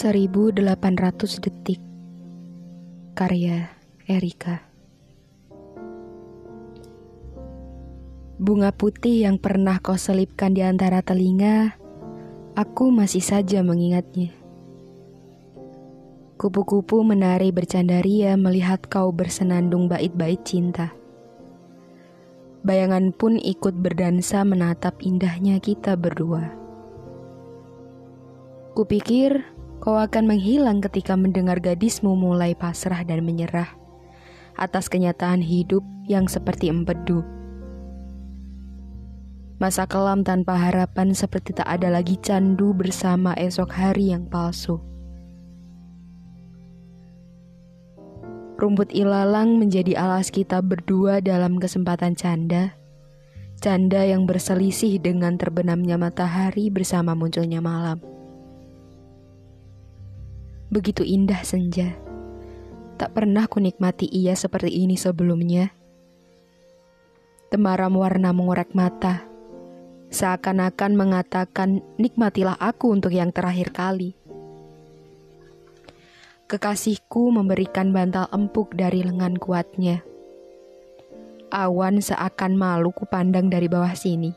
1800 detik. Karya Erika. Bunga putih yang pernah kau selipkan di antara telinga Aku masih saja mengingatnya. Kupu-kupu menari bercandaria melihat kau bersenandung bait-bait cinta. Bayangan pun ikut berdansa menatap indahnya kita berdua. Kupikir Kau akan menghilang ketika mendengar gadismu mulai pasrah dan menyerah atas kenyataan hidup yang seperti empedu. Masa kelam tanpa harapan seperti tak ada lagi candu bersama esok hari yang palsu. Rumput ilalang menjadi alas kita berdua dalam kesempatan canda. Canda yang berselisih dengan terbenamnya matahari bersama munculnya malam. Begitu indah senja. Tak pernah ku nikmati ia seperti ini sebelumnya. Temaram warna mengorek mata. Seakan-akan mengatakan, nikmatilah aku untuk yang terakhir kali. Kekasihku memberikan bantal empuk dari lengan kuatnya. Awan seakan malu kupandang dari bawah sini.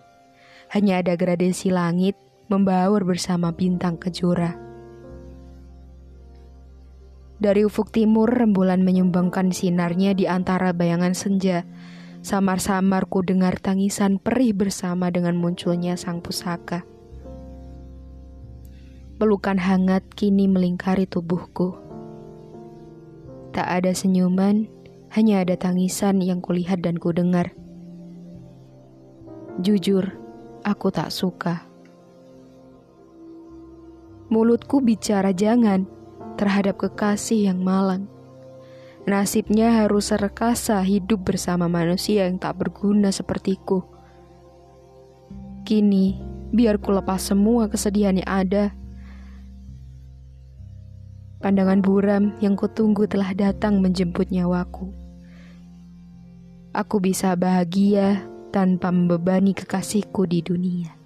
Hanya ada gradasi langit membaur bersama bintang kejora. Dari ufuk timur, rembulan menyumbangkan sinarnya di antara bayangan senja. Samar-samar ku dengar tangisan perih bersama dengan munculnya sang pusaka. Pelukan hangat kini melingkari tubuhku. Tak ada senyuman, hanya ada tangisan yang kulihat dan kudengar. Jujur, aku tak suka. Mulutku bicara jangan, terhadap kekasih yang malang. Nasibnya harus serekasa hidup bersama manusia yang tak berguna sepertiku. Kini, biar ku lepas semua kesedihan yang ada. Pandangan buram yang kutunggu telah datang menjemput nyawaku. Aku bisa bahagia tanpa membebani kekasihku di dunia.